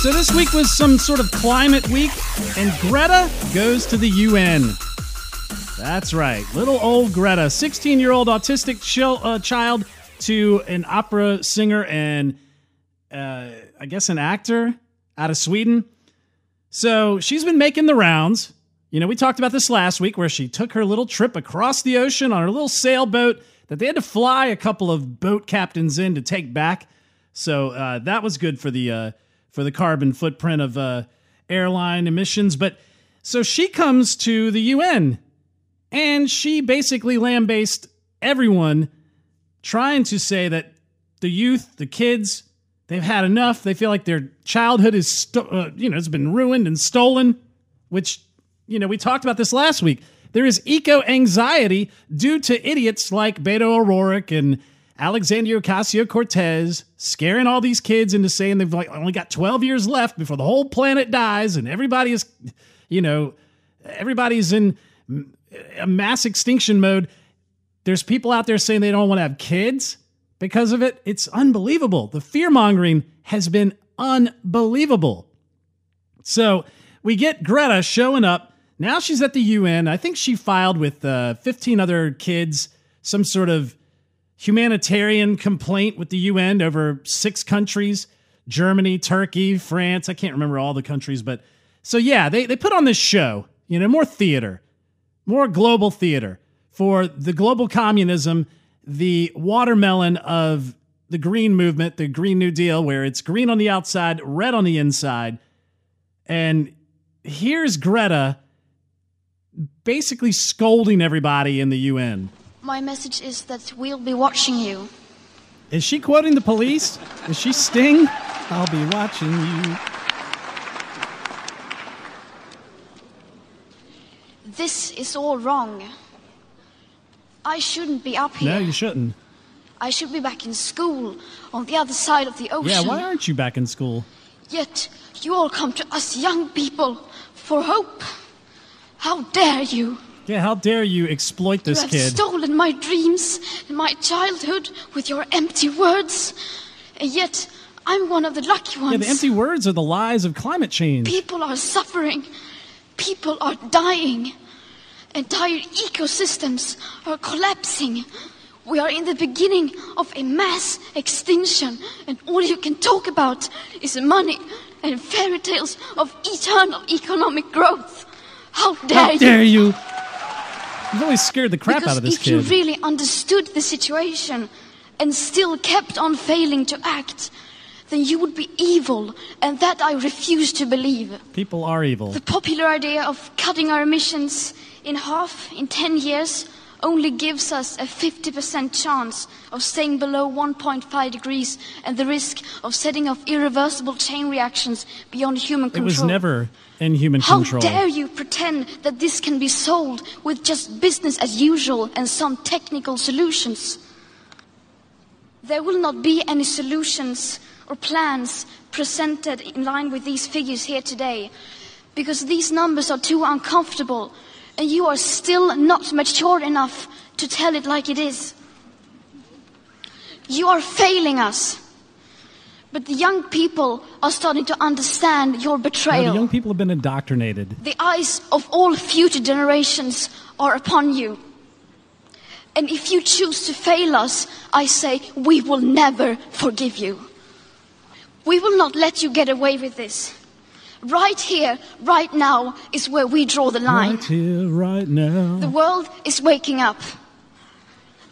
So this week was some sort of climate week, and Greta goes to the UN. That's right, little old Greta, 16 year old autistic chil- uh, child to an opera singer and uh, I guess an actor out of Sweden. So she's been making the rounds. You know, we talked about this last week where she took her little trip across the ocean on her little sailboat that they had to fly a couple of boat captains in to take back. So uh, that was good for the uh, for the carbon footprint of uh, airline emissions. But so she comes to the UN and she basically lambasted everyone, trying to say that the youth, the kids, they've had enough. They feel like their childhood is, uh, you know, it's been ruined and stolen, which you know, we talked about this last week. There is eco anxiety due to idiots like Beto O'Rourke and Alexandria Ocasio Cortez scaring all these kids into saying they've like only got 12 years left before the whole planet dies and everybody is, you know, everybody's in a mass extinction mode. There's people out there saying they don't want to have kids because of it. It's unbelievable. The fear mongering has been unbelievable. So we get Greta showing up now she's at the UN. I think she filed with uh, 15 other kids some sort of humanitarian complaint with the UN over six countries Germany, Turkey, France. I can't remember all the countries, but so yeah, they, they put on this show, you know, more theater, more global theater for the global communism, the watermelon of the green movement, the Green New Deal, where it's green on the outside, red on the inside. And here's Greta basically scolding everybody in the UN. My message is that we'll be watching you. Is she quoting the police? Is she Sting? I'll be watching you. This is all wrong. I shouldn't be up here. No, you shouldn't. I should be back in school on the other side of the ocean. Yeah, why aren't you back in school? Yet you all come to us young people for hope. How dare you? Yeah, how dare you exploit this you have kid? stolen my dreams and my childhood with your empty words. And yet, I'm one of the lucky ones. Yeah, the empty words are the lies of climate change. People are suffering. People are dying. Entire ecosystems are collapsing. We are in the beginning of a mass extinction, and all you can talk about is money and fairy tales of eternal economic growth. How dare How you? dare you? You've always scared the crap because out of this if kid. you really understood the situation and still kept on failing to act, then you would be evil, and that I refuse to believe. People are evil. The popular idea of cutting our emissions in half in 10 years only gives us a 50% chance of staying below 1.5 degrees and the risk of setting off irreversible chain reactions beyond human control. It was never human How control. dare you pretend that this can be solved with just business as usual and some technical solutions? There will not be any solutions or plans presented in line with these figures here today because these numbers are too uncomfortable and you are still not mature enough to tell it like it is. You are failing us. But the young people are starting to understand your No, betrayal. the young people have been indoctrinated. The eyes of all future generations are upon you. And if you choose to fail us, I say we will never forgive you. We will not let you get away with this. Right here, right now, is where we draw the line. Right here, right now. The world is waking up.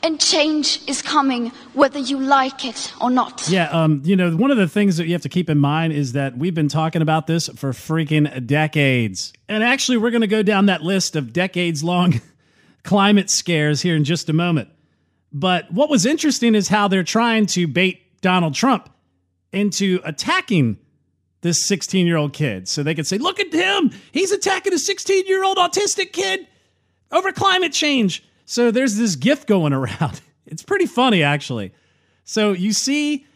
And change is coming whether you like it or not. Yeah, um, you know, one of the things that you have to keep in mind is that we've been talking about this for freaking decades. And actually, we're going to go down that list of decades long climate scares here in just a moment. But what was interesting is how they're trying to bait Donald Trump into attacking this 16 year old kid. So they could say, look at him. He's attacking a 16 year old autistic kid over climate change. So there's this GIF going around. It's pretty funny, actually. So you see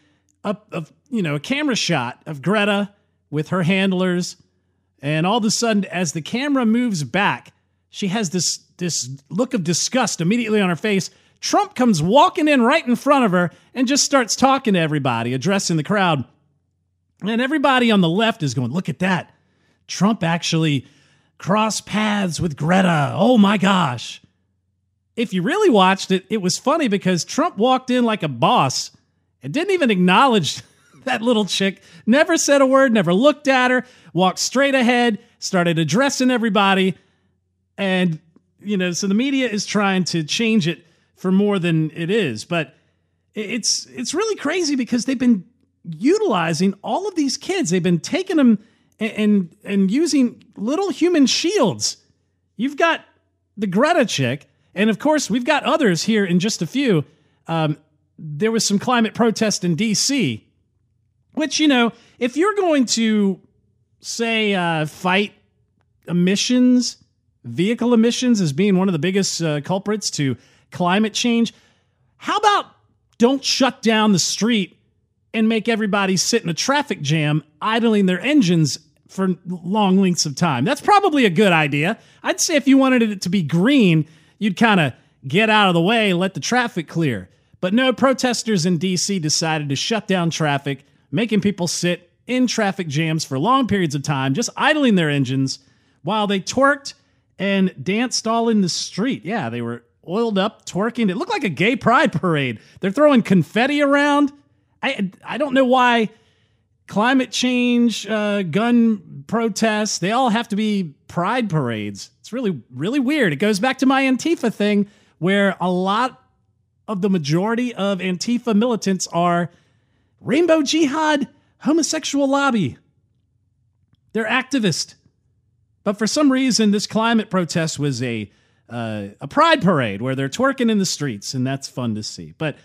a, a you know a camera shot of Greta with her handlers, and all of a sudden, as the camera moves back, she has this this look of disgust immediately on her face. Trump comes walking in right in front of her and just starts talking to everybody, addressing the crowd. And everybody on the left is going, Look at that. Trump actually crossed paths with Greta. Oh my gosh if you really watched it, it was funny because Trump walked in like a boss and didn't even acknowledge that little chick, never said a word, never looked at her, walked straight ahead, started addressing everybody. And, you know, so the media is trying to change it for more than it is. But it's it's really crazy because they've been utilizing all of these kids. They've been taking them and and, and using little human shields. You've got the Greta chick and of course, we've got others here in just a few. Um, there was some climate protest in D.C., which, you know, if you're going to say uh, fight emissions, vehicle emissions as being one of the biggest uh, culprits to climate change, how about don't shut down the street and make everybody sit in a traffic jam idling their engines for long lengths of time? That's probably a good idea. I'd say if you wanted it to be green, you'd kind of get out of the way, let the traffic clear. But no, protesters in DC decided to shut down traffic, making people sit in traffic jams for long periods of time, just idling their engines while they twerked and danced all in the street. Yeah, they were oiled up, twerking. It looked like a gay pride parade. They're throwing confetti around. I I don't know why climate change, uh, gun protests, they all have to be pride parades. It's really, really weird. It goes back to my Antifa thing, where a lot of the majority of Antifa militants are rainbow jihad, homosexual lobby. They're activist. But for some reason, this climate protest was a uh, a pride parade where they're twerking in the streets, and that's fun to see. But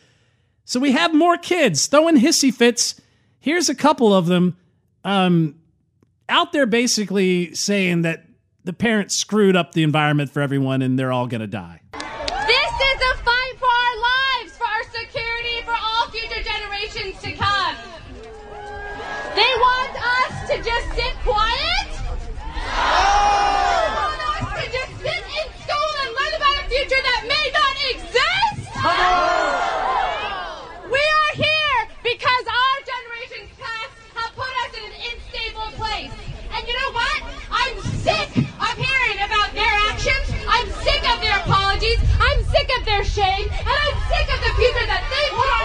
so we have more kids throwing hissy fits. Here's a couple of them um, out there basically saying that the parents screwed up the environment for everyone and they're all going to die. Apologies. I'm sick of their shame, and I'm sick of the future that they put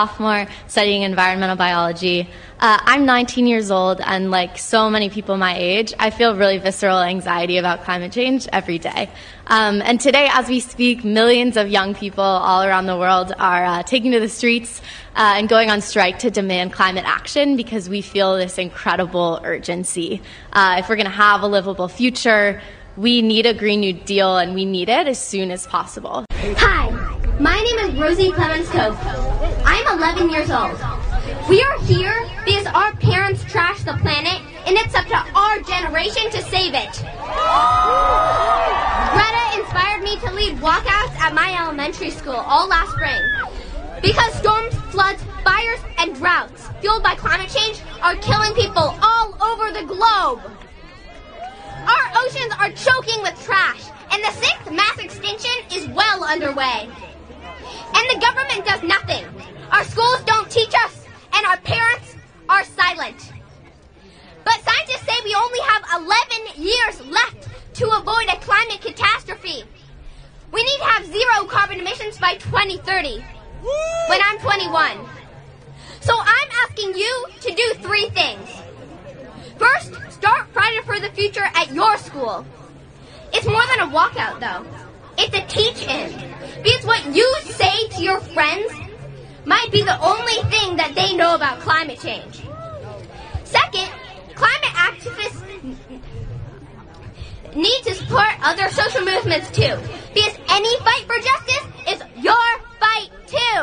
sophomore studying environmental biology. Uh, I'm 19 years old, and like so many people my age, I feel really visceral anxiety about climate change every day. Um, and today, as we speak, millions of young people all around the world are uh, taking to the streets uh, and going on strike to demand climate action because we feel this incredible urgency. Uh, if we're going to have a livable future, we need a Green New Deal, and we need it as soon as possible. Hi, Rosie Clemens Cove. I'm 11 years old. We are here because our parents trashed the planet, and it's up to our generation to save it. Greta inspired me to lead walkouts at my elementary school all last spring. Because storms, floods, fires, and droughts fueled by climate change are killing people all over the globe. Our oceans are choking with trash, and the sixth mass extinction is well underway. And the government does nothing. Our schools don't teach us and our parents are silent. But scientists say we only have 11 years left to avoid a climate catastrophe. We need to have zero carbon emissions by 2030. when I'm 21. So I'm asking you to do three things. First, start Friday for the Future at your school. It's more than a walkout, though. It's a teach-in. Because what you say to your friends might be the only thing that they know about climate change. Second, climate activists need to support other social movements too. Because any fight for justice is your fight too.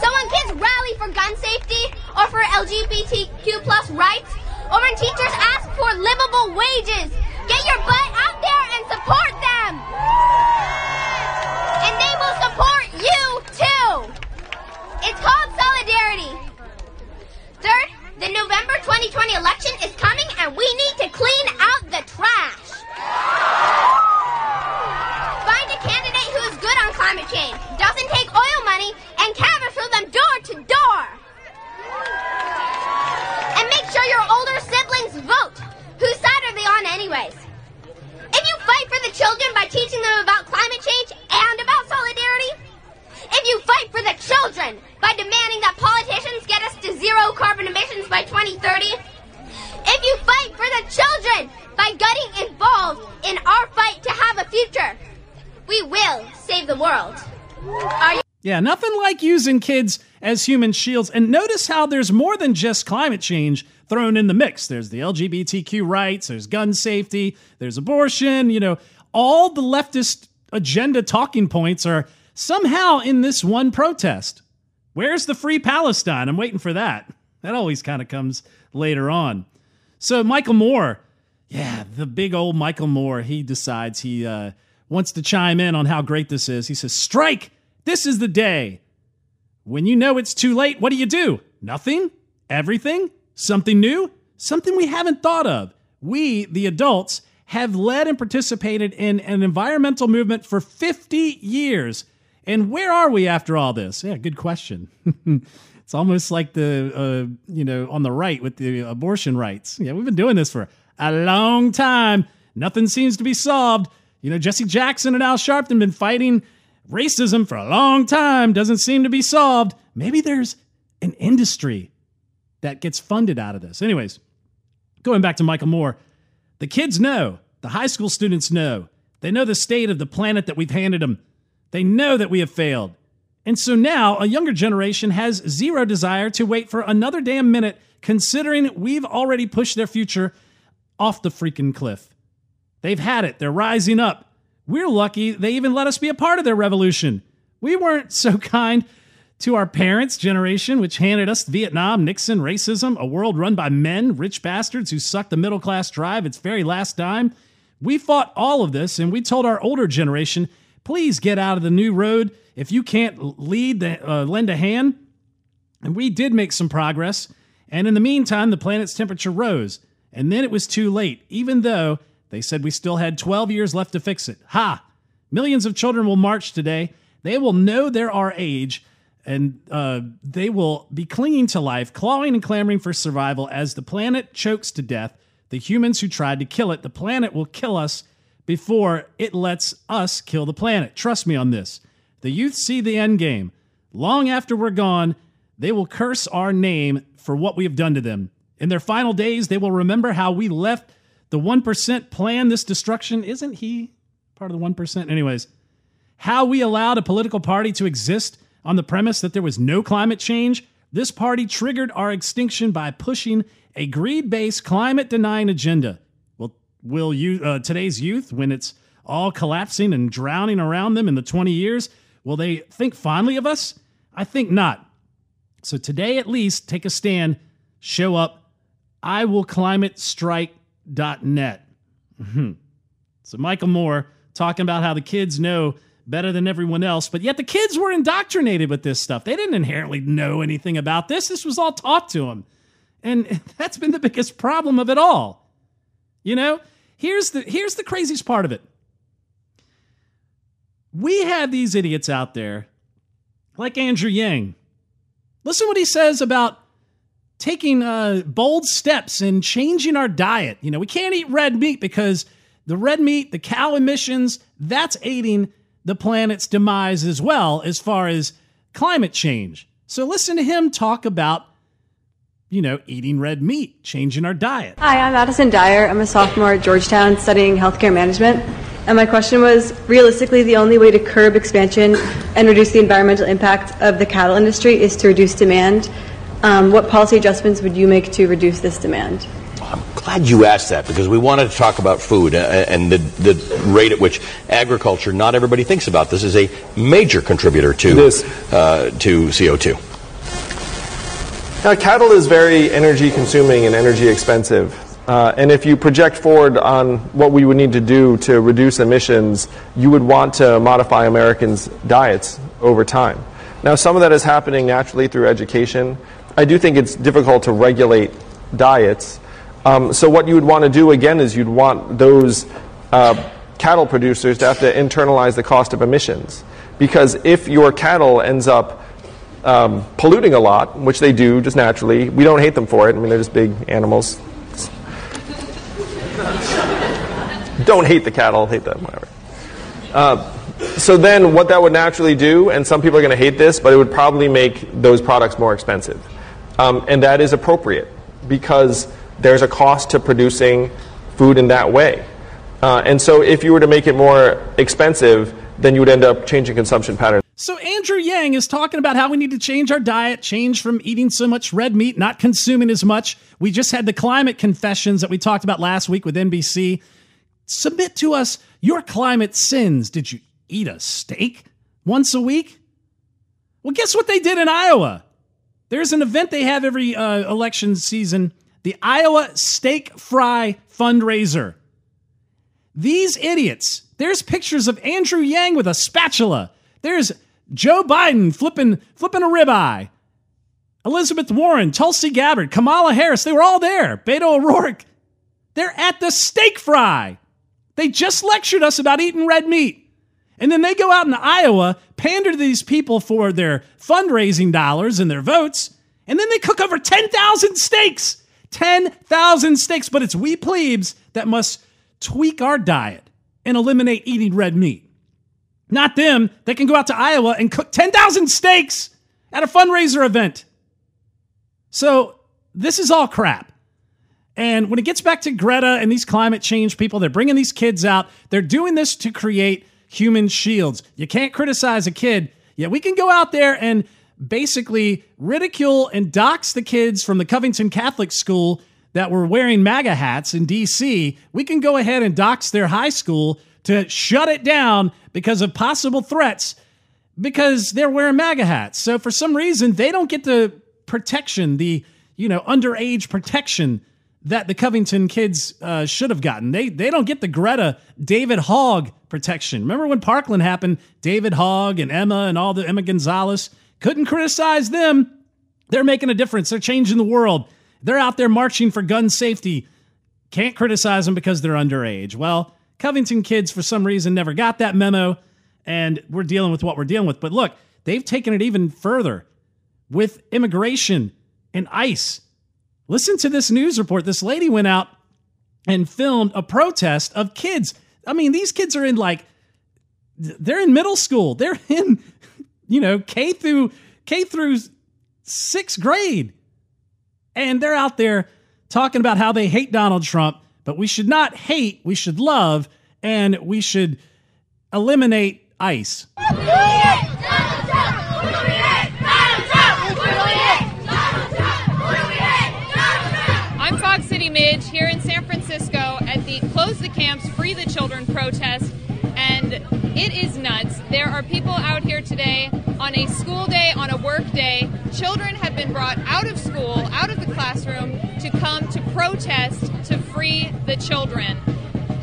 So when kids rally for gun safety or for LGBTQ plus rights, or when teachers ask for livable wages, get your butt there and support them. And they will support you too. It's called solidarity. Third, the November 2020 election is coming and we need to clean out the trash. Find a candidate who is good on climate change, children by teaching them about climate change and about solidarity, if you fight for the children by demanding that politicians get us to zero carbon emissions by 2030, if you fight for the children by getting involved in our fight to have a future, we will save the world. You? Yeah, nothing like using kids as human shields. And notice how there's more than just climate change thrown in the mix. There's the LGBTQ rights, there's gun safety, there's abortion, you know, all the leftist agenda talking points are somehow in this one protest. Where's the free Palestine? I'm waiting for that. That always kind of comes later on. So, Michael Moore, yeah, the big old Michael Moore, he decides he uh, wants to chime in on how great this is. He says, Strike! This is the day. When you know it's too late, what do you do? Nothing? Everything? Something new? Something we haven't thought of. We, the adults, have led and participated in an environmental movement for 50 years. And where are we after all this? Yeah, good question. it's almost like the, uh, you know, on the right with the abortion rights. Yeah, we've been doing this for a long time. Nothing seems to be solved. You know, Jesse Jackson and Al Sharpton been fighting racism for a long time. Doesn't seem to be solved. Maybe there's an industry that gets funded out of this. Anyways, going back to Michael Moore, the kids know, the high school students know, they know the state of the planet that we've handed them. They know that we have failed. And so now a younger generation has zero desire to wait for another damn minute, considering we've already pushed their future off the freaking cliff. They've had it, they're rising up. We're lucky they even let us be a part of their revolution. We weren't so kind to our parents' generation, which handed us Vietnam, Nixon, racism, a world run by men, rich bastards who sucked the middle class dry its very last dime. We fought all of this, and we told our older generation, please get out of the new road. If you can't lead, the, uh, lend a hand. And we did make some progress. And in the meantime, the planet's temperature rose. And then it was too late, even though they said we still had 12 years left to fix it. Ha! Millions of children will march today. They will know our age, and uh, they will be clinging to life, clawing and clamoring for survival as the planet chokes to death the humans who tried to kill it. The planet will kill us before it lets us kill the planet. Trust me on this. The youth see the end game. Long after we're gone, they will curse our name for what we have done to them. In their final days, they will remember how we left the 1% plan this destruction. Isn't he part of the 1%? Anyways, how we allowed a political party to exist on the premise that there was no climate change. This party triggered our extinction by pushing a greed based climate denying agenda. Well, will you, uh, today's youth, when it's all collapsing and drowning around them in the 20 years, will they think fondly of us? I think not. So today, at least, take a stand, show up. I will climate strike.net. Mm-hmm. So, Michael Moore talking about how the kids know better than everyone else, but yet the kids were indoctrinated with this stuff. They didn't inherently know anything about this. This was all taught to them. And that's been the biggest problem of it all. You know, here's the here's the craziest part of it. We have these idiots out there like Andrew Yang. Listen what he says about taking uh, bold steps and changing our diet. You know, we can't eat red meat because the red meat, the cow emissions, that's aiding the planet's demise as well, as far as climate change. So listen to him talk about, you know, eating red meat, changing our diet. Hi, I'm Addison Dyer. I'm a sophomore at Georgetown studying healthcare management. And my question was realistically, the only way to curb expansion and reduce the environmental impact of the cattle industry is to reduce demand. Um, what policy adjustments would you make to reduce this demand? Glad you asked that because we wanted to talk about food uh, and the, the rate at which agriculture, not everybody thinks about this, is a major contributor to, uh, to CO2. Now, cattle is very energy consuming and energy expensive. Uh, and if you project forward on what we would need to do to reduce emissions, you would want to modify Americans' diets over time. Now, some of that is happening naturally through education. I do think it's difficult to regulate diets. Um, so, what you would want to do again is you'd want those uh, cattle producers to have to internalize the cost of emissions. Because if your cattle ends up um, polluting a lot, which they do just naturally, we don't hate them for it. I mean, they're just big animals, don't hate the cattle, hate them, whatever. Uh, so then what that would naturally do, and some people are going to hate this, but it would probably make those products more expensive. Um, and that is appropriate because there's a cost to producing food in that way. Uh, and so if you were to make it more expensive, then you would end up changing consumption patterns. So Andrew Yang is talking about how we need to change our diet, change from eating so much red meat, not consuming as much. We just had the climate confessions that we talked about last week with NBC. Submit to us your climate sins. Did you eat a steak once a week? Well, guess what they did in Iowa? There's an event they have every uh, election season the Iowa Steak Fry Fundraiser. These idiots, there's pictures of Andrew Yang with a spatula. There's Joe Biden flipping, flipping a ribeye. Elizabeth Warren, Tulsi Gabbard, Kamala Harris, they were all there. Beto O'Rourke. They're at the steak fry. They just lectured us about eating red meat. And then they go out in Iowa, pander to these people for their fundraising dollars and their votes, and then they cook over 10,000 steaks. 10,000 steaks, but it's we plebes that must tweak our diet and eliminate eating red meat. Not them. They can go out to Iowa and cook 10,000 steaks at a fundraiser event. So this is all crap. And when it gets back to Greta and these climate change people, they're bringing these kids out. They're doing this to create human shields. You can't criticize a kid. Yeah, we can go out there and basically ridicule and dox the kids from the Covington Catholic School that were wearing MAGA hats in DC. We can go ahead and dox their high school to shut it down because of possible threats because they're wearing MAGA hats. So for some reason, they don't get the protection, the you know underage protection that the Covington kids uh, should have gotten. They they don't get the Greta David Hogg protection. Remember when Parkland happened? David Hogg and Emma and all the Emma Gonzalez couldn't criticize them. They're making a difference. They're changing the world. They're out there marching for gun safety. Can't criticize them because they're underage. Well, Covington kids for some reason never got that memo, and we're dealing with what we're dealing with. But look, they've taken it even further with immigration and ICE. Listen to this news report. This lady went out and filmed a protest of kids. I mean, these kids are in like they're in middle school. They're in you know, K through K through 6th grade. And they're out there talking about how they hate Donald Trump, but we should not hate, we should love and we should eliminate ICE. I'm Fox City Midge here in San Francisco at the Close the Camps, Free the Children protest, and it is nuts. There are people out here today on a school day, on a work day. Children have been brought out of school, out of the classroom, to come to protest to free the children.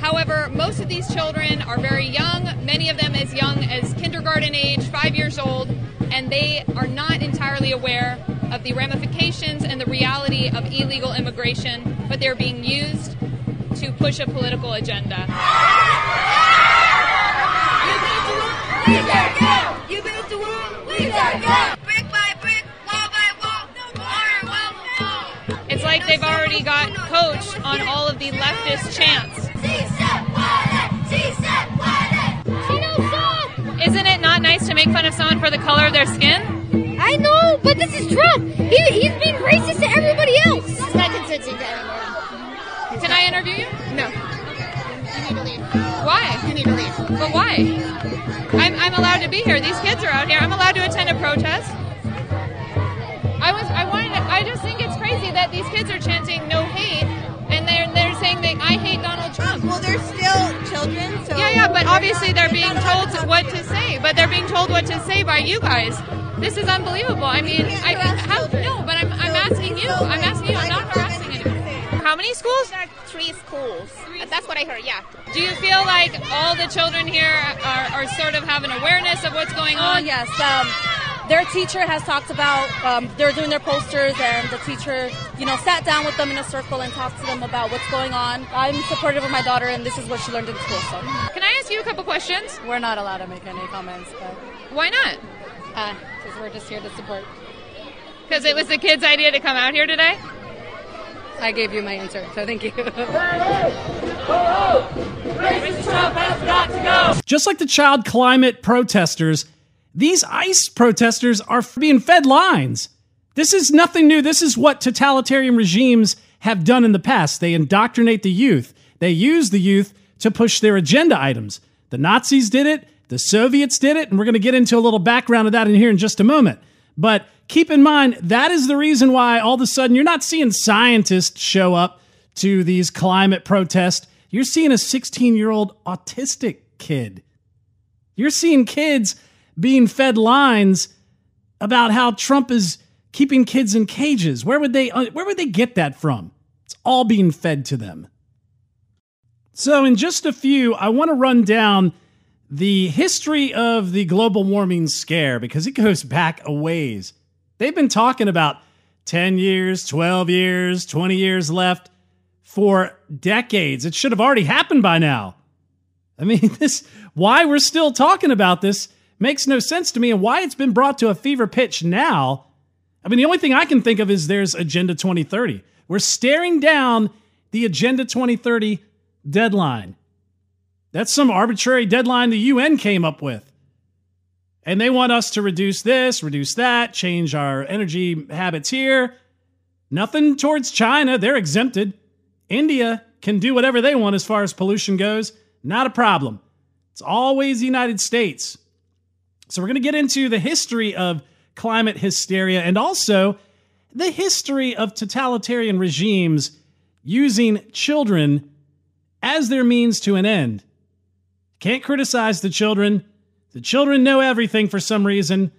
However, most of these children are very young, many of them as young as kindergarten age, five years old, and they are not entirely aware of the ramifications and the reality of illegal immigration, but they're being used to push a political agenda. It's like they've already got coached on all of the leftist chants. isn't it not nice to make fun of someone for the color of their skin? I know, but this is Trump. He, he's being racist to everybody else. It's not consenting to. Can I interview you? No. Why? You need to leave. But why? I'm, I'm allowed to be here. These kids are out here. I'm allowed to attend a protest. I was I wanted to, I just think it's crazy that these kids are chanting no hate and they're they're saying that I hate Donald Trump. Well, they're still children, so Yeah, yeah, but obviously they're being told what to say, but they're being told what to say by you guys. This is unbelievable. I mean, I how no, but I'm I'm asking you. I'm asking you. I'm not harassing anyone. How many schools? There are Three schools. That's what I heard, yeah. Do you feel like all the children here are, are sort of have an awareness of what's going Oh on? yes. Um, their teacher has talked about um, they're doing their posters, and the teacher, you know, sat down with them in a circle and talked to them about what's going on. I'm supportive of my daughter, and this is what she learned in school. So Can I ask you a couple questions? we're not allowed to make any comments, but Why not? because we're just here to support. Because it was the kids' idea to come out here today? I gave you my answer, so thank you. Just like the child climate protesters, these ICE protesters are being fed lines. This is nothing new. This is what totalitarian regimes have done in the past. They indoctrinate the youth, they use the youth to push their agenda items. The Nazis did it, the Soviets did it, and we're going to get into a little background of that in here in just a moment. But keep in mind, that is the reason why all of a sudden you're not seeing scientists show up to these climate protests. You're seeing a 16 year old autistic kid. You're seeing kids being fed lines about how Trump is keeping kids in cages. Where would they uh, where would they get that from? It's all being fed to them. So in just a few, I want to run down the history of the global warming scare because it goes back a ways. They've been talking about 10 years, 12 years, 20 years left for decades. It should have already happened by now. I mean, this why we're still talking about this makes no sense to me and why it's been brought to a fever pitch now. I mean, the only thing I can think of is there's Agenda 2030. We're staring down the Agenda 2030 deadline. That's some arbitrary deadline the UN came up with. And they want us to reduce this, reduce that, change our energy habits here. Nothing towards China. They're exempted. India can do whatever they want as far as pollution goes. Not a problem. It's always the United States. So, we're going to get into the history of climate hysteria and also the history of totalitarian regimes using children as their means to an end. Can't criticize the children. The children know everything for some reason,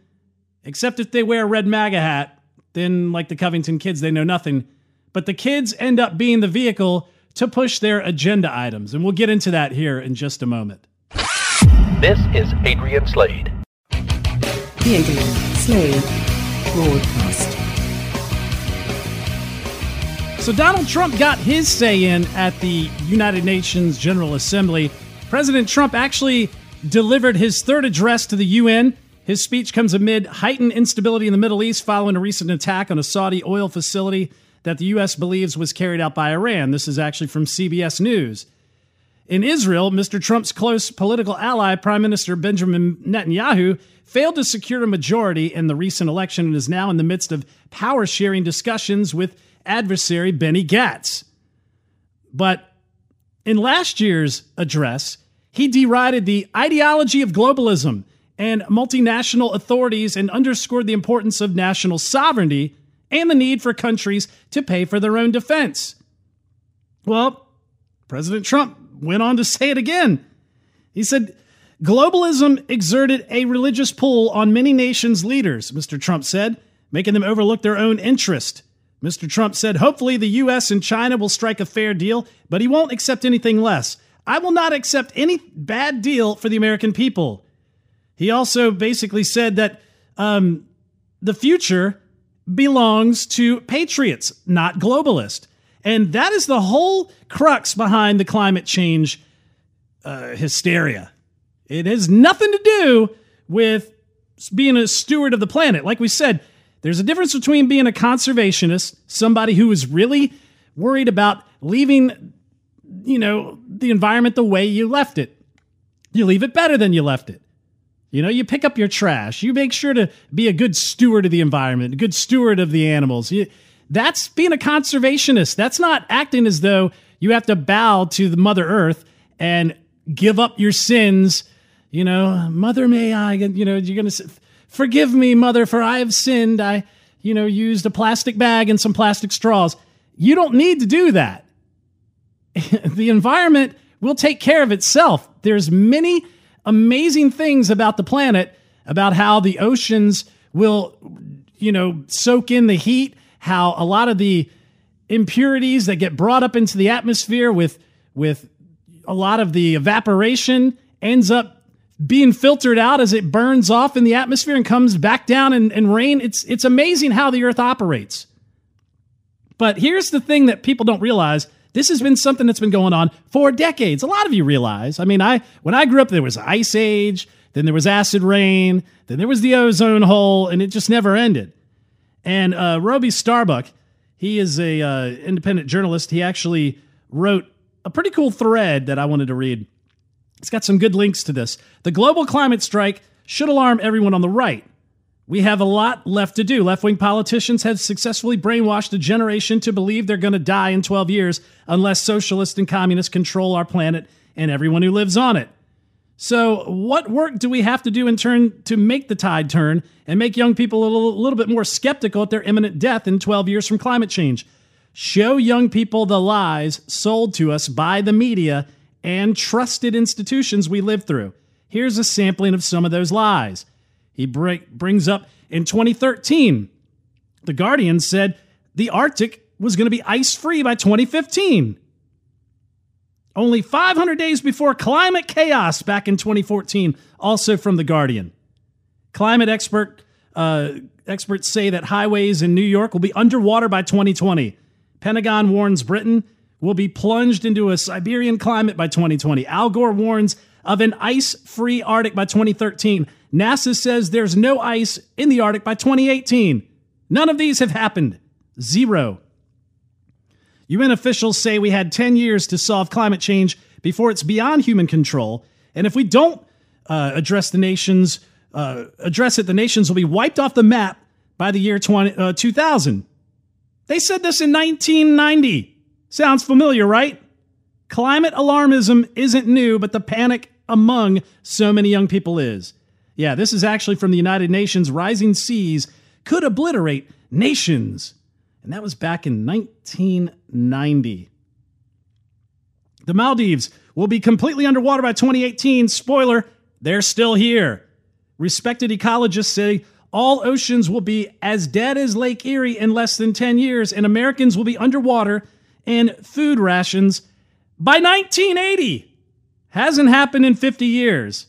except if they wear a red MAGA hat. Then, like the Covington kids, they know nothing. But the kids end up being the vehicle to push their agenda items. And we'll get into that here in just a moment. This is Adrian Slade. The Adrian Slade Broadcast. So Donald Trump got his say in at the United Nations General Assembly. President Trump actually delivered his third address to the UN. His speech comes amid heightened instability in the Middle East following a recent attack on a Saudi oil facility that the U.S. believes was carried out by Iran. This is actually from CBS News. In Israel, Mr. Trump's close political ally, Prime Minister Benjamin Netanyahu, failed to secure a majority in the recent election and is now in the midst of power sharing discussions with adversary Benny Gantz. But in last year's address, he derided the ideology of globalism and multinational authorities and underscored the importance of national sovereignty and the need for countries to pay for their own defense. Well, President Trump went on to say it again. He said, Globalism exerted a religious pull on many nations' leaders, Mr. Trump said, making them overlook their own interest. Mr. Trump said, hopefully the U.S. and China will strike a fair deal, but he won't accept anything less. I will not accept any bad deal for the American people. He also basically said that um, the future belongs to patriots, not globalists. And that is the whole crux behind the climate change uh, hysteria. It has nothing to do with being a steward of the planet. Like we said, there's a difference between being a conservationist, somebody who is really worried about leaving, you know, the environment the way you left it. You leave it better than you left it. You know, you pick up your trash. You make sure to be a good steward of the environment, a good steward of the animals. You, that's being a conservationist. That's not acting as though you have to bow to the Mother Earth and give up your sins. You know, Mother, may I, you know, you're to forgive me, Mother, for I have sinned. I, you know, used a plastic bag and some plastic straws. You don't need to do that. the environment will take care of itself. There's many amazing things about the planet, about how the oceans will, you know, soak in the heat, how a lot of the impurities that get brought up into the atmosphere with with a lot of the evaporation ends up being filtered out as it burns off in the atmosphere and comes back down and, rain. It's it's amazing how the earth operates. But here's the thing that people don't realize this has been something that's been going on for decades. A lot of you realize. I mean, I when I grew up, there was ice age, then there was acid rain, then there was the ozone hole, and it just never ended. And uh, Robby Starbuck, he is a uh, independent journalist. He actually wrote a pretty cool thread that I wanted to read. It's got some good links to this. The global climate strike should alarm everyone on the right. We have a lot left to do. Left wing politicians have successfully brainwashed a generation to believe they're going to die in 12 years unless socialists and communists control our planet and everyone who lives on it. So, what work do we have to do in turn to make the tide turn and make young people a little, little bit more skeptical at their imminent death in 12 years from climate change? Show young people the lies sold to us by the media and trusted institutions we live through. Here's a sampling of some of those lies. He brings up in 2013, The Guardian said the Arctic was going to be ice free by 2015. Only 500 days before climate chaos back in 2014, also from The Guardian. Climate expert uh, experts say that highways in New York will be underwater by 2020. Pentagon warns Britain will be plunged into a Siberian climate by 2020. Al Gore warns of an ice free Arctic by 2013. NASA says there's no ice in the Arctic by 2018. None of these have happened. Zero. UN officials say we had 10 years to solve climate change before it's beyond human control. And if we don't uh, address the nations, uh, address it, the nations will be wiped off the map by the year 20, uh, 2000. They said this in 1990. Sounds familiar, right? Climate alarmism isn't new, but the panic among so many young people is. Yeah, this is actually from the United Nations. Rising seas could obliterate nations. And that was back in 1990. The Maldives will be completely underwater by 2018. Spoiler, they're still here. Respected ecologists say all oceans will be as dead as Lake Erie in less than 10 years, and Americans will be underwater and food rations by 1980. Hasn't happened in 50 years.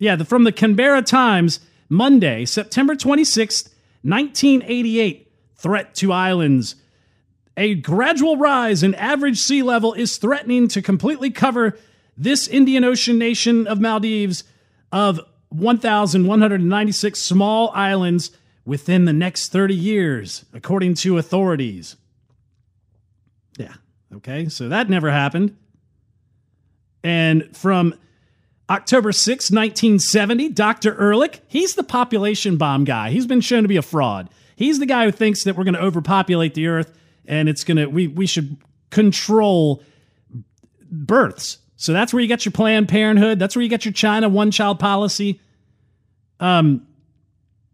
Yeah, the, from the Canberra Times, Monday, September 26th, 1988. Threat to islands. A gradual rise in average sea level is threatening to completely cover this Indian Ocean nation of Maldives of 1,196 small islands within the next 30 years, according to authorities. Yeah, okay, so that never happened. And from October 6, 1970, Dr. Ehrlich, he's the population bomb guy. He's been shown to be a fraud. He's the guy who thinks that we're going to overpopulate the earth and it's going to we we should control births. So that's where you get your Planned Parenthood. That's where you get your China one child policy. Um,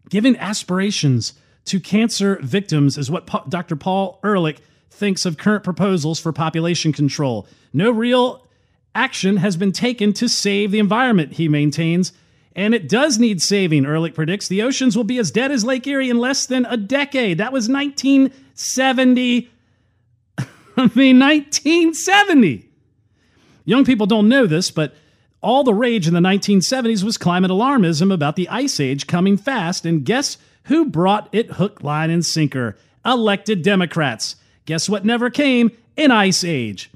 giving aspirations to cancer victims is what Dr. Paul Ehrlich thinks of current proposals for population control. No real action has been taken to save the environment, he maintains. And it does need saving, Ehrlich predicts. The oceans will be as dead as Lake Erie in less than a decade. That was 1970. I mean, 1970. Young people don't know this, but all the rage in the 1970s was climate alarmism about the ice age coming fast. And guess who brought it hook, line, and sinker? Elected Democrats. Guess what never came? An ice age.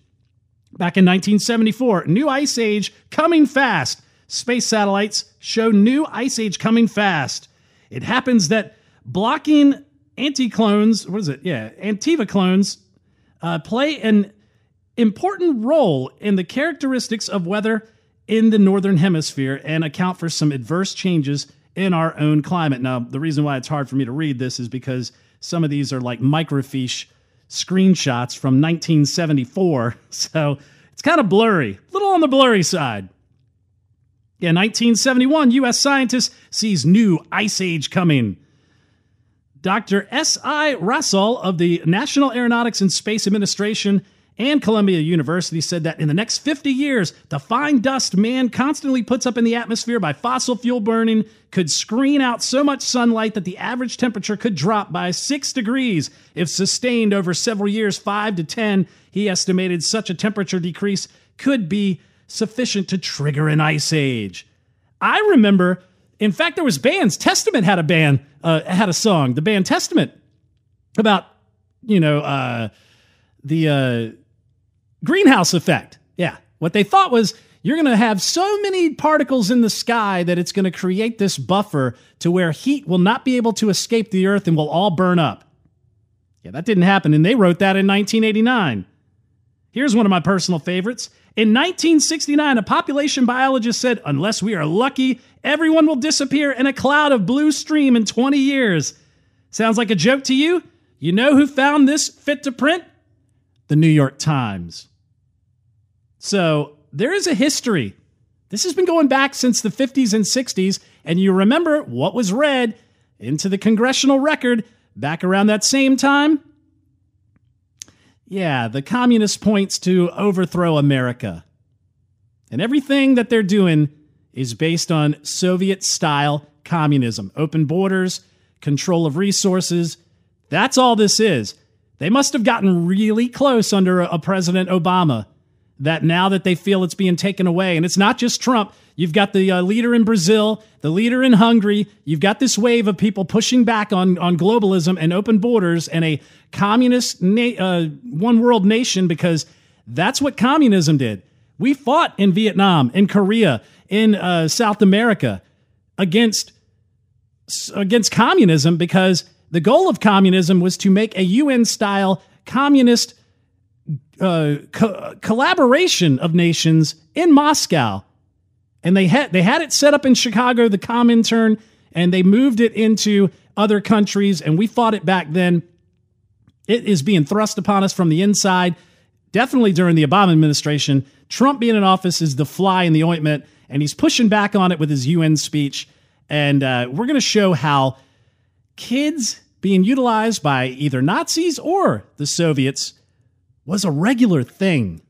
Back in 1974, new ice age coming fast. Space satellites show new ice age coming fast. It happens that blocking anti-clones, what is it? Yeah, Antiva clones uh, play an important role in the characteristics of weather in the northern hemisphere and account for some adverse changes in our own climate. Now, the reason why it's hard for me to read this is because some of these are like microfiche screenshots from 1974. So it's kind of blurry, a little on the blurry side. In 1971, U.S. scientist sees new ice age coming. Dr. S.I. Rasool of the National Aeronautics and Space Administration and Columbia University said that in the next 50 years, the fine dust man constantly puts up in the atmosphere by fossil fuel burning could screen out so much sunlight that the average temperature could drop by 6 degrees if sustained over several years, 5 to 10. He estimated such a temperature decrease could be sufficient to trigger an ice age. I remember, in fact, there was bands. Testament had a band, uh, had a song. The band Testament about you know uh, the uh, greenhouse effect. Yeah, what they thought was you're going to have so many particles in the sky that it's going to create this buffer to where heat will not be able to escape the Earth and will all burn up. Yeah, that didn't happen, and they wrote that in 1989. Here's one of my personal favorites. In 1969, a population biologist said, Unless we are lucky, everyone will disappear in a cloud of blue stream in 20 years. Sounds like a joke to you? You know who found this fit to print? The New York Times. So there is a history. This has been going back since the 50s and 60s, and you remember what was read into the congressional record back around that same time? Yeah, the communist points to overthrow America. And everything that they're doing is based on Soviet style communism open borders, control of resources. That's all this is. They must have gotten really close under a President Obama that now that they feel it's being taken away, and it's not just Trump, you've got the uh, leader in Brazil, the leader in Hungary, you've got this wave of people pushing back on, on globalism and open borders and a communist na- uh, one world nation because that's what communism did. We fought in Vietnam, in Korea, in uh, South America against against communism because the goal of communism was to make a UN style communist uh, co- collaboration of nations in Moscow, and they had they had it set up in Chicago, the Comintern, and they moved it into other countries, and we fought it back then. It is being thrust upon us from the inside. Definitely during the Obama administration, Trump being in office is the fly in the ointment, and he's pushing back on it with his UN speech. And uh, we're going to show how kids being utilized by either Nazis or the Soviets was a regular thing.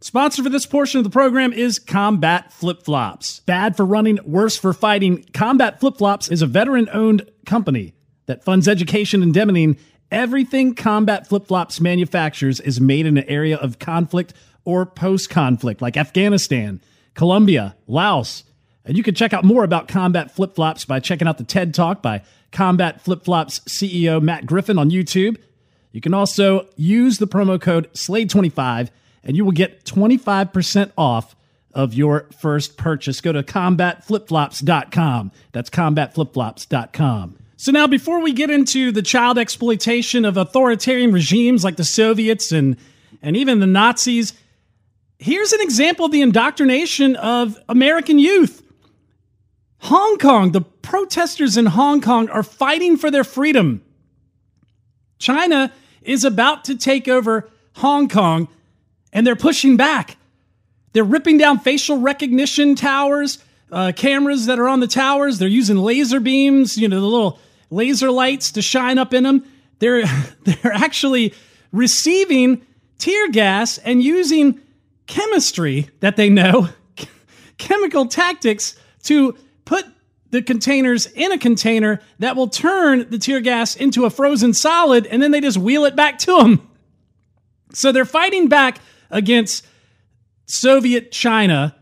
Sponsor for this portion of the program is Combat Flip Flops. Bad for running, worse for fighting. Combat Flip Flops is a veteran owned company that funds education and demining. Everything Combat Flip Flops manufactures is made in an area of conflict or post conflict, like Afghanistan, Colombia, Laos. And you can check out more about Combat Flip Flops by checking out the TED Talk by Combat Flip Flops CEO Matt Griffin on YouTube. You can also use the promo code SLADE25 and you will get 25% off of your first purchase. Go to combatflipflops.com. That's combatflipflops.com. So now before we get into the child exploitation of authoritarian regimes like the Soviets and and even the Nazis, here's an example of the indoctrination of American youth. Hong Kong, the protesters in Hong Kong are fighting for their freedom. China is about to take over Hong Kong and they're pushing back. They're ripping down facial recognition towers, uh, cameras that are on the towers. They're using laser beams, you know, the little laser lights to shine up in them. They're they're actually receiving tear gas and using chemistry that they know, chemical tactics to the containers in a container that will turn the tear gas into a frozen solid and then they just wheel it back to them. So they're fighting back against Soviet China,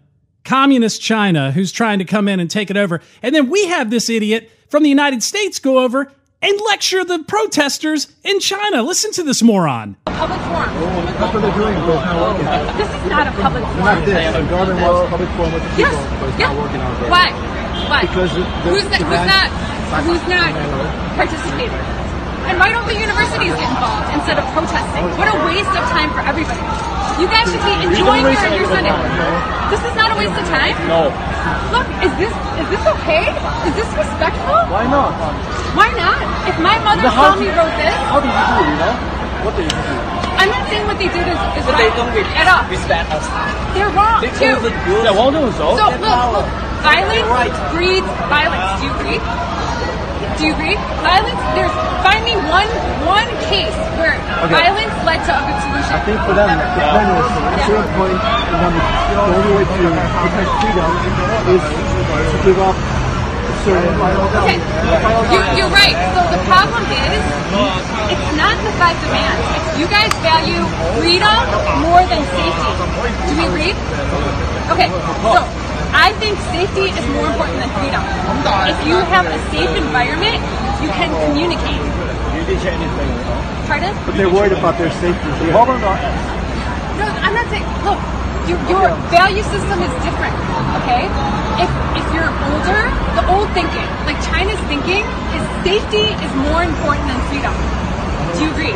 communist China, who's trying to come in and take it over. And then we have this idiot from the United States go over and lecture the protesters in China. Listen to this moron. Public forum. Oh, that's what they're doing, but it's not working. This is not a public forum. Not this. The government wants public forum with the people, Yes. but it's Yeah. not working out there. Why? Why? Because the, who's, not, the who's not? Who's not participating? And why don't the universities get involved instead of protesting? What a waste of time for everybody. You guys should be enjoying your, your Sunday. This is not a waste of time. No. Look, is this is this okay? Is this respectful? Why not? Why not? If my mother saw me do- wrote this, How did you do, you know? What did you do? I'm not saying what they did is, is But right they don't at all. respect us. They're wrong They too. told the girls. Yeah, well, no, so. So look, look, violence breeds violence. Do you agree? Do you agree? Violence. There's find me one one case where Okay. violence led to a good solution. I think for them, the point is, at a certain point, for the only way to protect freedom is to give up a certain. Okay, you, you're right. So the problem is, it's not the five demands. It's you guys value freedom more than safety. Do we agree? Okay, so I think safety is more important than freedom. If you have a safe environment, you can communicate. You didn't say anything. Pardon? But they're worried about their safety. The problem are, No, I'm not saying. Look, your, your value system is different. Okay, if if you're older, the old thinking, like China's thinking, is safety is more important than freedom. Do you agree?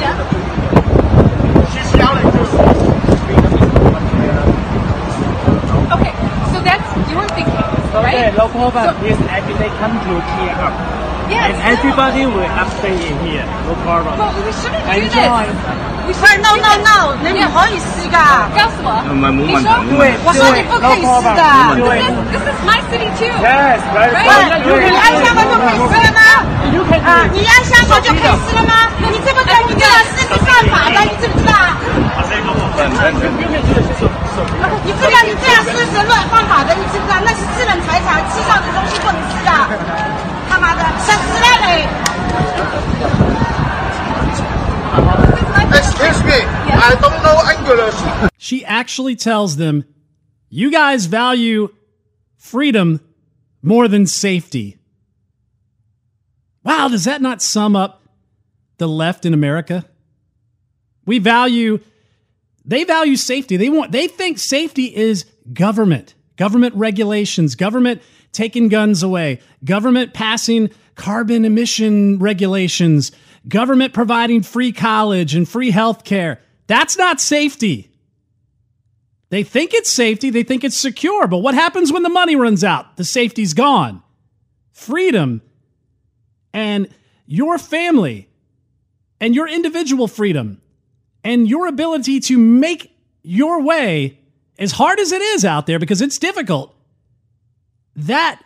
Yeah. Okay, so that's your thinking, right? Okay, no problem. So- This actually come to clear up. Yes, and no. everybody will stay in here. No problem. But we shouldn't do this. 快！No No no, no，你唔可以試㗎。告诉我，你说满堂，对我说你不可以试的 This is this is my city too. Yes, 你按香港就可以试了吗？啊，你按香港就可以试了吗？你这么跟你这样是你犯法的，你知不知道？你这样你这样是不是乱犯法的？你知不知道？那是私人财产，吃上的东西不能吃的。他妈的，想死了嘞！Excuse me, I don't know English. She actually tells them, You guys value freedom more than safety. Wow, does that not sum up the left in America? We value they value safety. They want they think safety is government, government regulations, government taking guns away, government passing carbon emission regulations, government providing free college and free health care. That's not safety. They think it's safety, they think it's secure, but what happens when the money runs out? The safety's gone. Freedom and your family and your individual freedom and your ability to make your way as hard as it is out there because it's difficult. That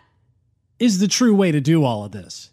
is the true way to do all of this.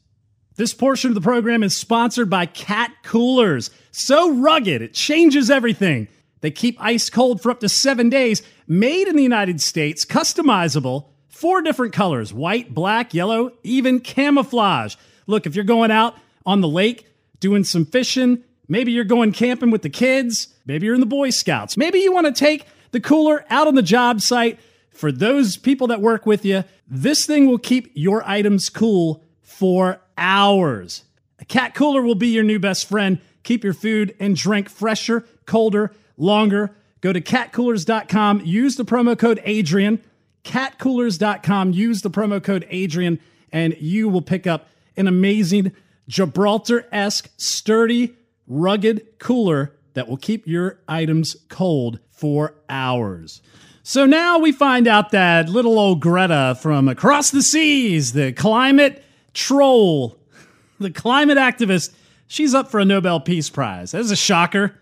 This portion of the program is sponsored by Cat Coolers. So rugged, it changes everything. They keep ice cold for up to seven days, made in the United States, customizable, four different colors white, black, yellow, even camouflage. Look, if you're going out on the lake doing some fishing, maybe you're going camping with the kids, maybe you're in the Boy Scouts, maybe you want to take the cooler out on the job site for those people that work with you. This thing will keep your items cool for hours. A cat cooler will be your new best friend. Keep your food and drink fresher, colder, longer. Go to catcoolers.com, use the promo code Adrian. Catcoolers.com, use the promo code Adrian, and you will pick up an amazing Gibraltar esque, sturdy, rugged cooler that will keep your items cold for hours. So now we find out that little old Greta from across the seas, the climate troll, the climate activist, she's up for a Nobel Peace Prize. That's a shocker.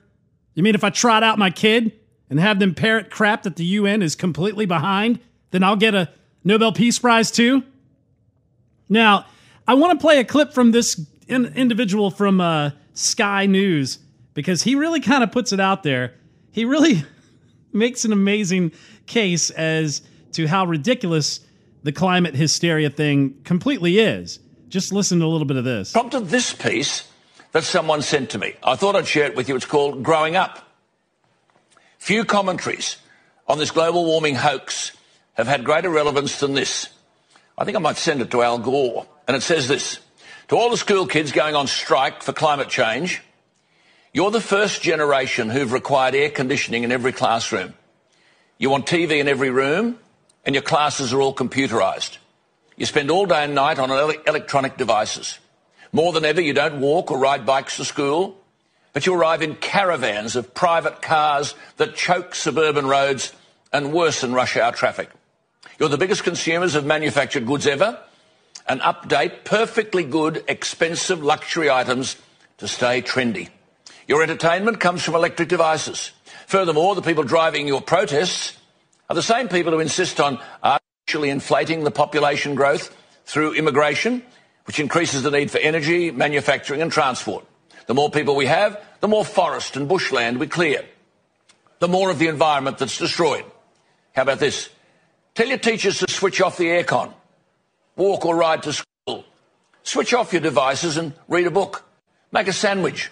You mean if I trot out my kid and have them parrot crap that the UN is completely behind, then I'll get a Nobel Peace Prize too? Now, I want to play a clip from this in- individual from uh, Sky News because he really kind of puts it out there. He really makes an amazing case as to how ridiculous the climate hysteria thing completely is. Just listen to a little bit of this. Prompted this piece that someone sent to me. I thought I'd share it with you. It's called Growing Up. Few commentaries on this global warming hoax have had greater relevance than this. I think I might send it to Al Gore. And it says this To all the school kids going on strike for climate change, you're the first generation who've required air conditioning in every classroom. You want TV in every room, and your classes are all computerised. You spend all day and night on ele- electronic devices. More than ever, you don't walk or ride bikes to school. but you arrive in caravans of private cars that choke suburban roads and worsen rush hour traffic. You're the biggest consumers of manufactured goods ever and update perfectly good, expensive luxury items to stay trendy. Your entertainment comes from electric devices. Furthermore, the people driving your protests are the same people who insist on artificially inflating the population growth through immigration, which increases the need for energy, manufacturing and transport. The more people we have, the more forest and bushland we clear. The more of the environment that's destroyed. How about this? Tell your teachers to switch off the aircon. Walk or ride to school. Switch off your devices and read a book. Make a sandwich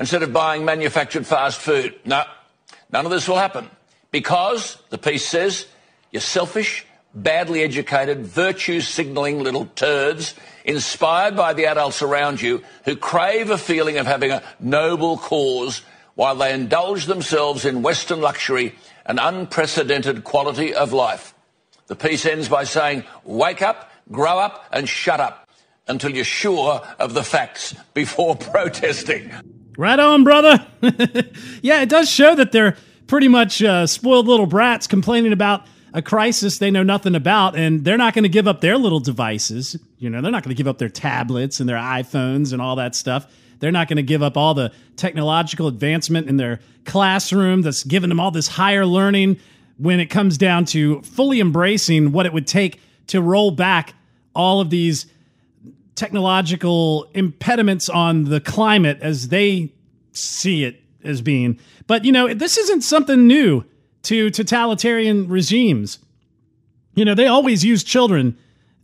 instead of buying manufactured fast food. No, none of this will happen because, the piece says, you're selfish, badly educated, virtue signalling little turds inspired by the adults around you who crave a feeling of having a noble cause while they indulge themselves in Western luxury and unprecedented quality of life. The piece ends by saying, wake up, grow up, and shut up until you're sure of the facts before protesting. Right on, brother. yeah, it does show that they're pretty much uh, spoiled little brats complaining about a crisis they know nothing about, and they're not going to give up their little devices. You know, they're not going to give up their tablets and their iPhones and all that stuff. They're not going to give up all the technological advancement in their classroom that's giving them all this higher learning when it comes down to fully embracing what it would take to roll back all of these technological impediments on the climate as they see it as being. But, you know, this isn't something new to totalitarian regimes. You know, they always use children.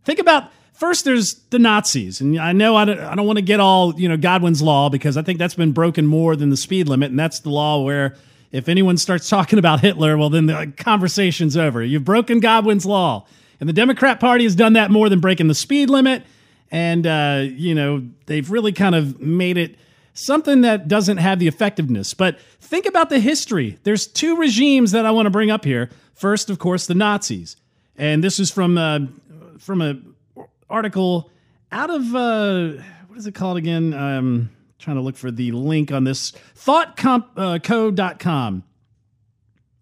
Think about first there's the Nazis. And I know I don't, I don't want to get all, you know, Godwin's law because I think that's been broken more than the speed limit. And that's the law where if anyone starts talking about Hitler, well, then the conversation's over. You've broken Godwin's law. And the Democrat Party has done that more than breaking the speed limit. And, uh, you know, they've really kind of made it something that doesn't have the effectiveness. But think about the history. There's two regimes that I want to bring up here. First, of course, the Nazis. And this is from, uh, from a article out of, uh, what is it called again? Um, trying to look for the link on this thoughtco.com.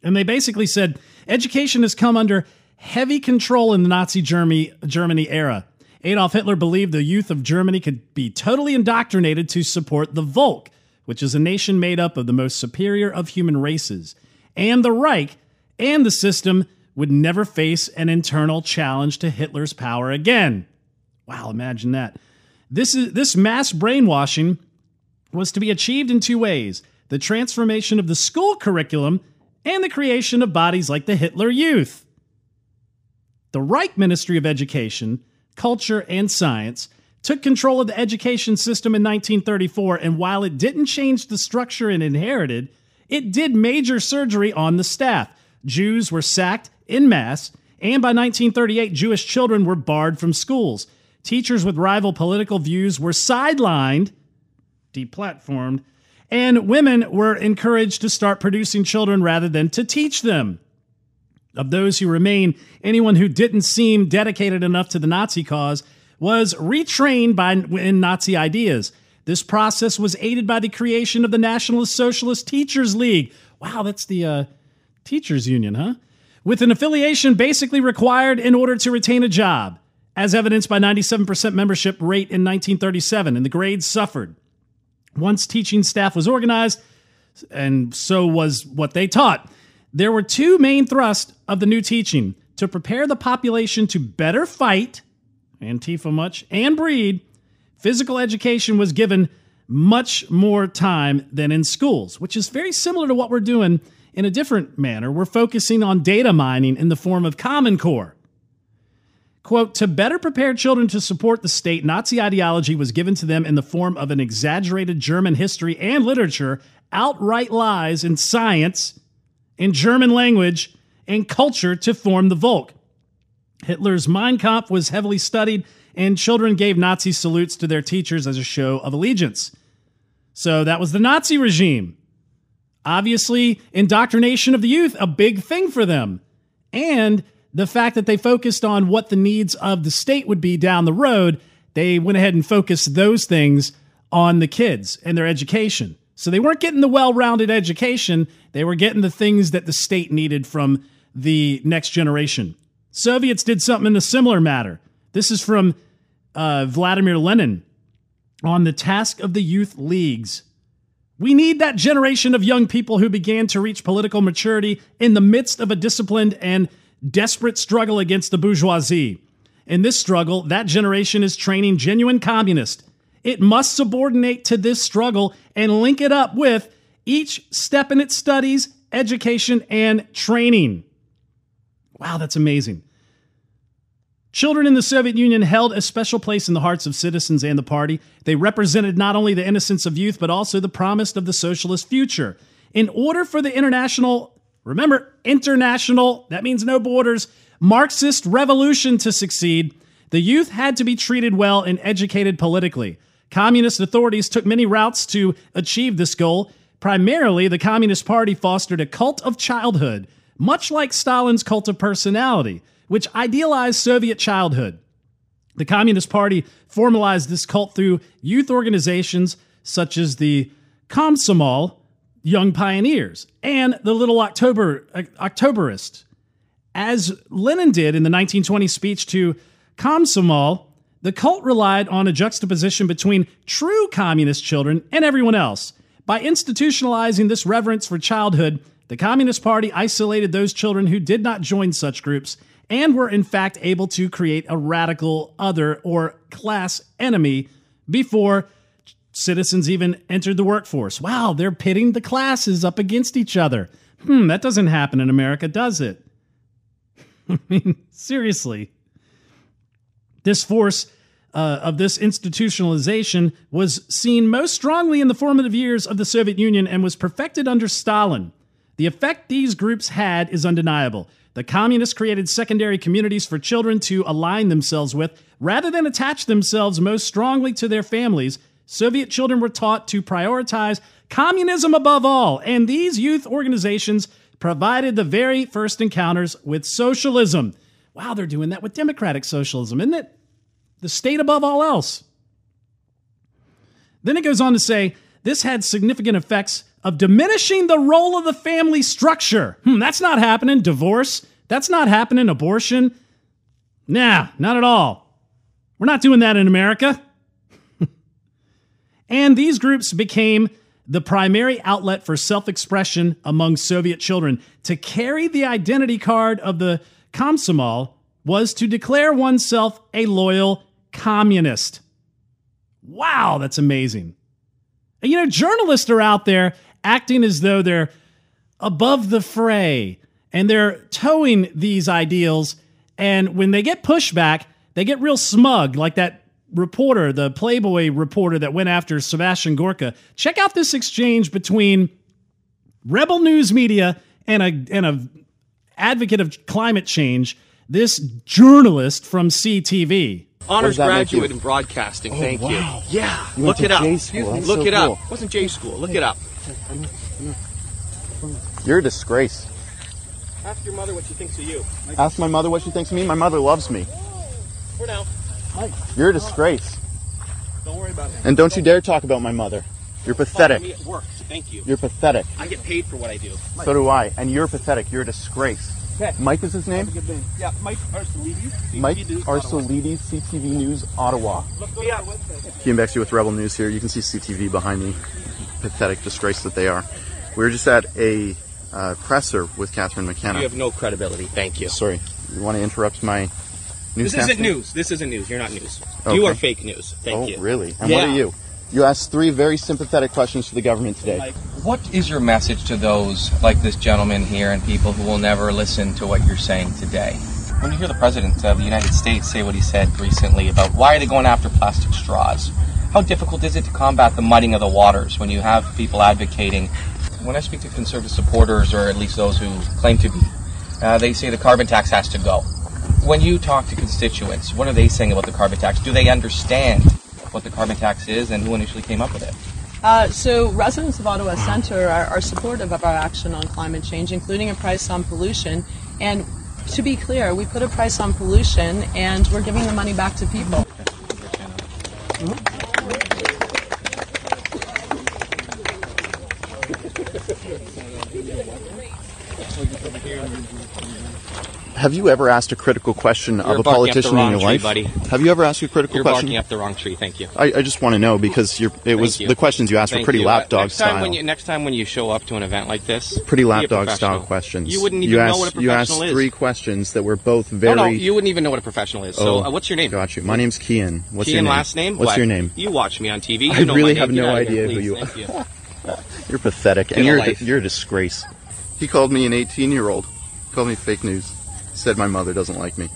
And they basically said education has come under heavy control in the Nazi Germany, Germany era. Adolf Hitler believed the youth of Germany could be totally indoctrinated to support the Volk, which is a nation made up of the most superior of human races. And the Reich and the system would never face an internal challenge to Hitler's power again. Wow, imagine that. This is this mass brainwashing was to be achieved in two ways: the transformation of the school curriculum and the creation of bodies like the Hitler Youth. The Reich Ministry of Education, Culture, and Science took control of the education system in 1934, and while it didn't change the structure it inherited, it did major surgery on the staff. Jews were sacked in mass, and by 1938, Jewish children were barred from schools. Teachers with rival political views were sidelined, deplatformed, and women were encouraged to start producing children rather than to teach them. Of those who remain, anyone who didn't seem dedicated enough to the Nazi cause was retrained by in Nazi ideas. This process was aided by the creation of the Nationalist Socialist Teachers League. Wow, that's the uh, teachers union, huh? With an affiliation basically required in order to retain a job, as evidenced by 97% membership rate in 1937, and the grades suffered. Once teaching staff was organized, and so was what they taught. There were two main thrusts of the new teaching to prepare the population to better fight, Antifa much, and breed. Physical education was given much more time than in schools, which is very similar to what we're doing in a different manner. We're focusing on data mining in the form of Common Core. Quote, to better prepare children to support the state, Nazi ideology was given to them in the form of an exaggerated German history and literature, outright lies in science, in German language, and culture to form the Volk. Hitler's Mein Kampf was heavily studied, and children gave Nazi salutes to their teachers as a show of allegiance. So that was the Nazi regime. Obviously, indoctrination of the youth, a big thing for them. And the fact that they focused on what the needs of the state would be down the road, they went ahead and focused those things on the kids and their education. So they weren't getting the well rounded education, they were getting the things that the state needed from the next generation. Soviets did something in a similar matter. This is from uh, Vladimir Lenin on the task of the youth leagues. We need that generation of young people who began to reach political maturity in the midst of a disciplined and desperate struggle against the bourgeoisie. In this struggle, that generation is training genuine communists. It must subordinate to this struggle and link it up with each step in its studies, education, and training. Wow, that's amazing. Children in the Soviet Union held a special place in the hearts of citizens and the party. They represented not only the innocence of youth, but also the promise of the socialist future. In order for the international, remember, international, that means no borders, Marxist revolution to succeed, the youth had to be treated well and educated politically. Communist authorities took many routes to achieve this goal. Primarily, the Communist Party fostered a cult of childhood, much like Stalin's cult of personality which idealized Soviet childhood. The Communist Party formalized this cult through youth organizations such as the Komsomol, Young Pioneers, and the Little October Octoberists. As Lenin did in the 1920 speech to Komsomol, the cult relied on a juxtaposition between true communist children and everyone else. By institutionalizing this reverence for childhood, the Communist Party isolated those children who did not join such groups and were in fact able to create a radical other or class enemy before citizens even entered the workforce. Wow, they're pitting the classes up against each other. Hmm, that doesn't happen in America, does it? I mean, seriously. This force uh, of this institutionalization was seen most strongly in the formative years of the Soviet Union and was perfected under Stalin. The effect these groups had is undeniable. The communists created secondary communities for children to align themselves with. Rather than attach themselves most strongly to their families, Soviet children were taught to prioritize communism above all, and these youth organizations provided the very first encounters with socialism. Wow, they're doing that with democratic socialism, isn't it? The state above all else. Then it goes on to say this had significant effects of diminishing the role of the family structure. Hmm, that's not happening. Divorce, that's not happening. Abortion, nah, not at all. We're not doing that in America. and these groups became the primary outlet for self expression among Soviet children. To carry the identity card of the Komsomol was to declare oneself a loyal communist. Wow, that's amazing. And you know, journalists are out there acting as though they're above the fray and they're towing these ideals. And when they get pushback, they get real smug, like that reporter, the Playboy reporter that went after Sebastian Gorka. Check out this exchange between Rebel News Media and a and a advocate of climate change, this journalist from CTV. Honors graduate in broadcasting. Oh, Thank wow. you. Yeah, You look it up. Look so it cool. up. It wasn't J school. Look it up. You're a disgrace. Ask your mother what she thinks of you. Ask my mother what she thinks of me. My mother loves me. For now. You're a disgrace. Don't worry about it. And don't you dare talk about my mother. You're pathetic. me at work. So thank you. You're pathetic. I get paid for what I do. So do I. And you're pathetic. You're a disgrace. Okay. Mike is his name? Yeah, Mike Arsalides. Mike Arsalides, CTV News, Ottawa. Look me up. Came back to you with Rebel News here. You can see CTV behind me. Pathetic disgrace that they are. We were just at a uh, presser with Catherine McKenna. You have no credibility. Thank you. Sorry. You want to interrupt my news? This isn't news. This isn't news. You're not news. Okay. You are fake news. Thank oh, you. really? And yeah. what are you? You asked three very sympathetic questions to the government today. What is your message to those like this gentleman here and people who will never listen to what you're saying today? When you hear the President of the United States say what he said recently about why are they going after plastic straws, how difficult is it to combat the mudding of the waters when you have people advocating? When I speak to conservative supporters, or at least those who claim to be, uh, they say the carbon tax has to go. When you talk to constituents, what are they saying about the carbon tax? Do they understand what the carbon tax is and who initially came up with it? Uh, so residents of Ottawa Centre are, are supportive of our action on climate change, including a price on pollution. And to be clear, we put a price on pollution and we're giving the money back to people. Have you ever asked a critical question You're of a barking up the politician in your tree, life? buddy. Have you ever asked a critical question? You're question? barking up the wrong tree. Thank you. I, I just want to know because you're, it was you. the questions you asked Thank were pretty you. lapdog next Time style. when you, next time when you show up to an event like this, pretty lapdog style questions. You wouldn't even you know what a professional You asked professional is. three questions that were both very. No, no, you wouldn't even know what a professional is. So, Oh, uh, what's your name? Got you. My name's Keean. What's Keean, your name? last name? What's What? your name? You watch me on TV. You I know really my have name. Get no out of here, idea who you are. you. You're pathetic, and you're you're a disgrace. He called me an 18 year old. Called me fake news. Said my mother doesn't like me.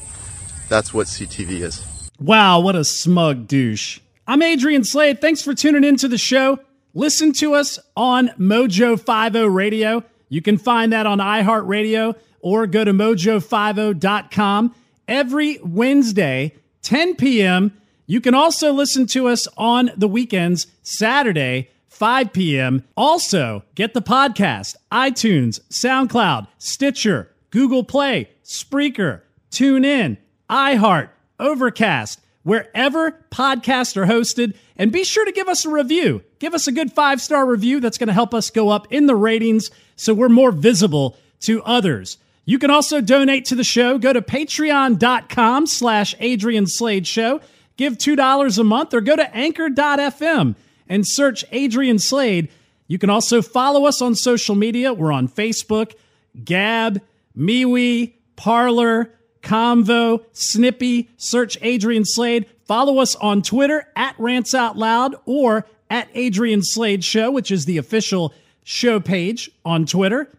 That's what CTV is. Wow, what a smug douche. I'm Adrian Slade. Thanks for tuning into the show. Listen to us on Mojo 50 Radio. You can find that on iHeartRadio or go to mojo50.com every Wednesday, 10 p.m. You can also listen to us on the weekends, Saturday, 5 p.m. Also, get the podcast, iTunes, SoundCloud, Stitcher, Google Play, Spreaker, TuneIn, iHeart, Overcast, wherever podcasts are hosted. And be sure to give us a review. Give us a good five star review. That's going to help us go up in the ratings so we're more visible to others. You can also donate to the show. Go to patreon.com slash Adrian Slade Show. Give $2 a month or go to anchor.fm and search Adrian Slade. You can also follow us on social media. We're on Facebook, Gab, MeWe, Parler, Convo, Snippy. Search Adrian Slade. Follow us on Twitter at Rants Out Loud or at Adrian Slade Show, which is the official show page on Twitter.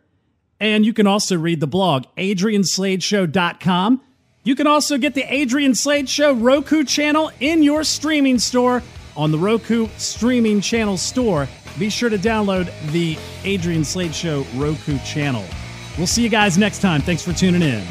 And you can also read the blog, adriansladeshow.com. You can also get the Adrian Slade Show Roku channel in your streaming store on the Roku streaming channel store. Be sure to download the Adrian Slade Show Roku channel. We'll see you guys next time. Thanks for tuning in.